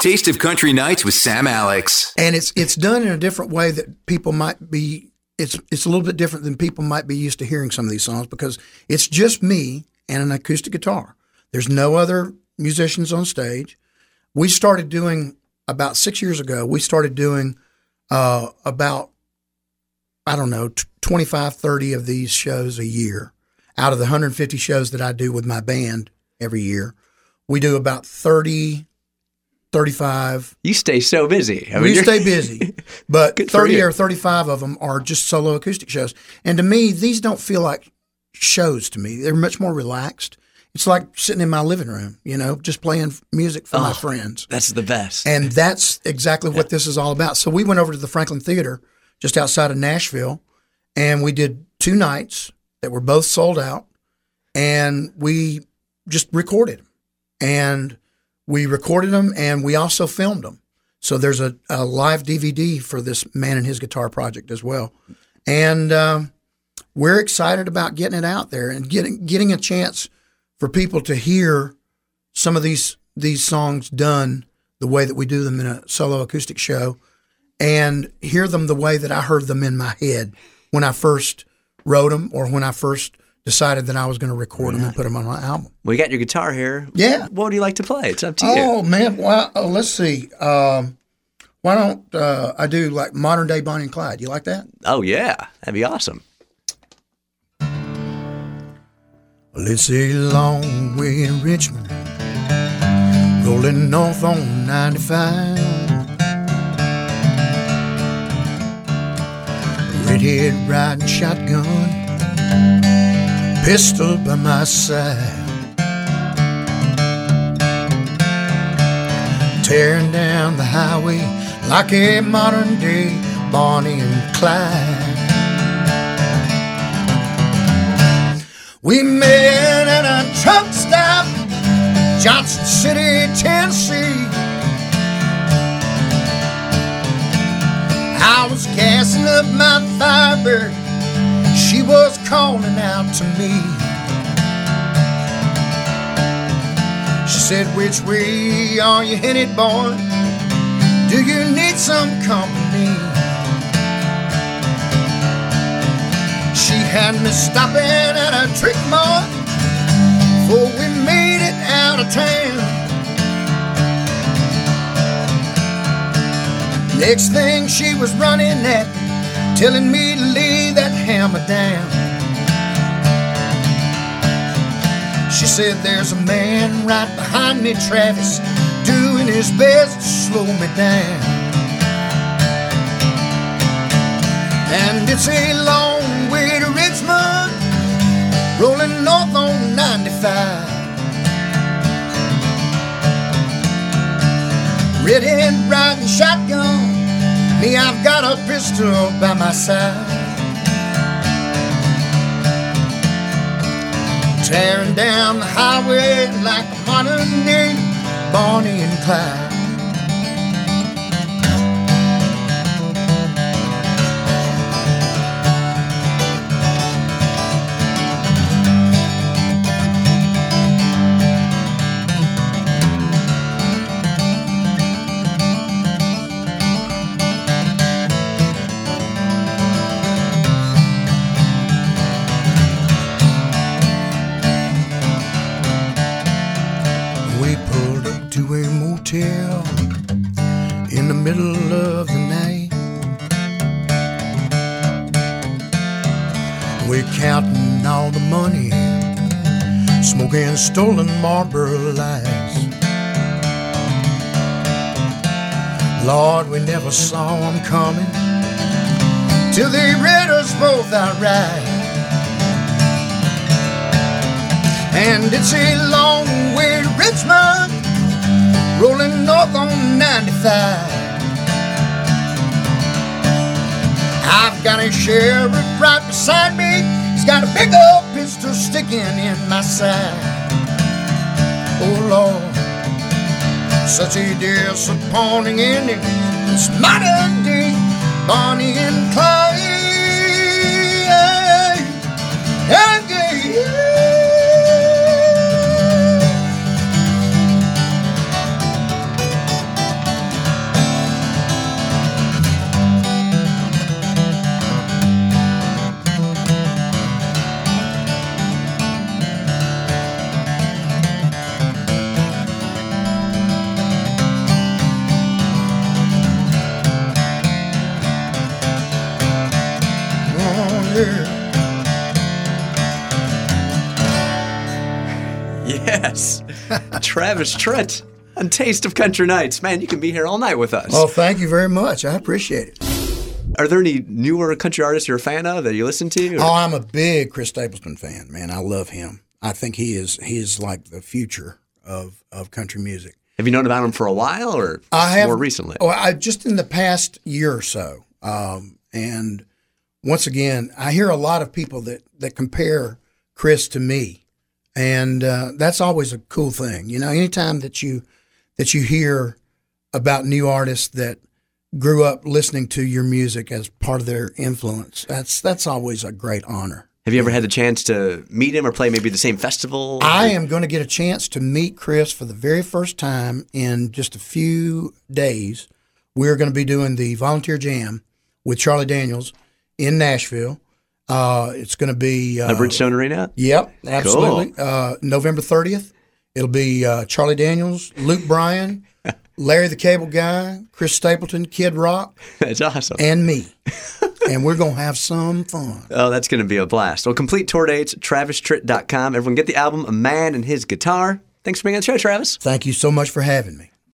Taste of Country Nights with Sam Alex. and it's it's done in a different way that people might be. It's it's a little bit different than people might be used to hearing some of these songs because it's just me and an acoustic guitar. There's no other musicians on stage. We started doing about six years ago. We started doing uh, about I don't know, t- 25, 30 of these shows a year. Out of the 150 shows that I do with my band every year, we do about 30, 35. You stay so busy. I we you're- stay busy, but 30 or 35 of them are just solo acoustic shows. And to me, these don't feel like shows to me. They're much more relaxed. It's like sitting in my living room, you know, just playing music for my Oh. friends. That's the best. And that's exactly what this is all about. So we went over to the Franklin Theater just outside of Nashville and we did two nights that were both sold out and we just recorded And we recorded them and we also filmed them. So there's a, a live DVD for this Man and His Guitar project as well. And um, we're excited about getting it out there and getting getting a chance for people to hear some of these these songs done the way that we do them in a solo acoustic show and hear them the way that I heard them in my head when I first wrote them or when I first decided that I was going to record them and put them on my album. we got your guitar here. Yeah. What would you like to play? It's up to you. Oh man, well, uh, let's see. Um, why don't uh, I do like modern day Bonnie and Clyde? You like that? Oh yeah, that'd be awesome. Well, it's a long way to Richmond, rolling north on 95. Redhead riding shotgun, pistol by my side. Tearing down the highway like a modern day Bonnie and Clyde. We met at a truck stop, Johnson City, Tennessee. I was gassing up my Firebird, was calling out to me. She said, Which way are you headed, boy? Do you need some company? She had me stopping at a trick mart before we made it out of town. Next thing she was running at telling me to lay that hammer down. She said, There's a man right behind me, Travis, doing his best to slow me down. And it's a long way to Richmond, rolling north on 95. Redhead riding shotgun, me, I've got a pistol by my side. Tearing down the highway like a modern day Bonnie and Clyde. Middle of the night. We're counting all the money, smoking stolen Marlboro lights. Lord, we never saw 'em coming till they read us both outright. And it's a long way to Richmond, rolling north on 95. I've got a sheriff right beside me. He's got a big old pistol sticking in my side. Oh Lord, such a disappointing ending. It's modern day Bonnie and Clyde. Travis Tritt on Taste of Country Nights. Man, you can be here all night with us. Well, thank you very much. I appreciate it. Are there any newer country artists you're a fan of that you listen to? or- Oh, I'm a big Chris Stapleton fan, man. I love him. I think he is he is like the future of of country music. Have you known about him for a while or I have more recently? Oh, I just in the past year or so. Um, and once again, I hear a lot of people that that compare Chris to me, and uh, that's always a cool thing. You know, anytime that you that you hear about new artists that grew up listening to your music as part of their influence, that's that's always a great honor. Have you ever had the chance to meet him or play maybe the same festival? I am going to get a chance to meet Chris for the very first time in just a few days. We're going to be doing the volunteer jam with Charlie Daniels in Nashville. Uh, it's going to be uh, At Bridgestone Arena? Yep, absolutely. Uh, November thirtieth. It'll be uh, Charlie Daniels, Luke Bryan, Larry the Cable Guy, Chris Stapleton, Kid Rock, That's awesome. and me. and we're going to have some fun. Oh, that's going to be a blast. Well, complete tour dates, travistritt.com. Everyone get the album A Man and His Guitar. Thanks for being on the show, Travis. Thank you so much for having me.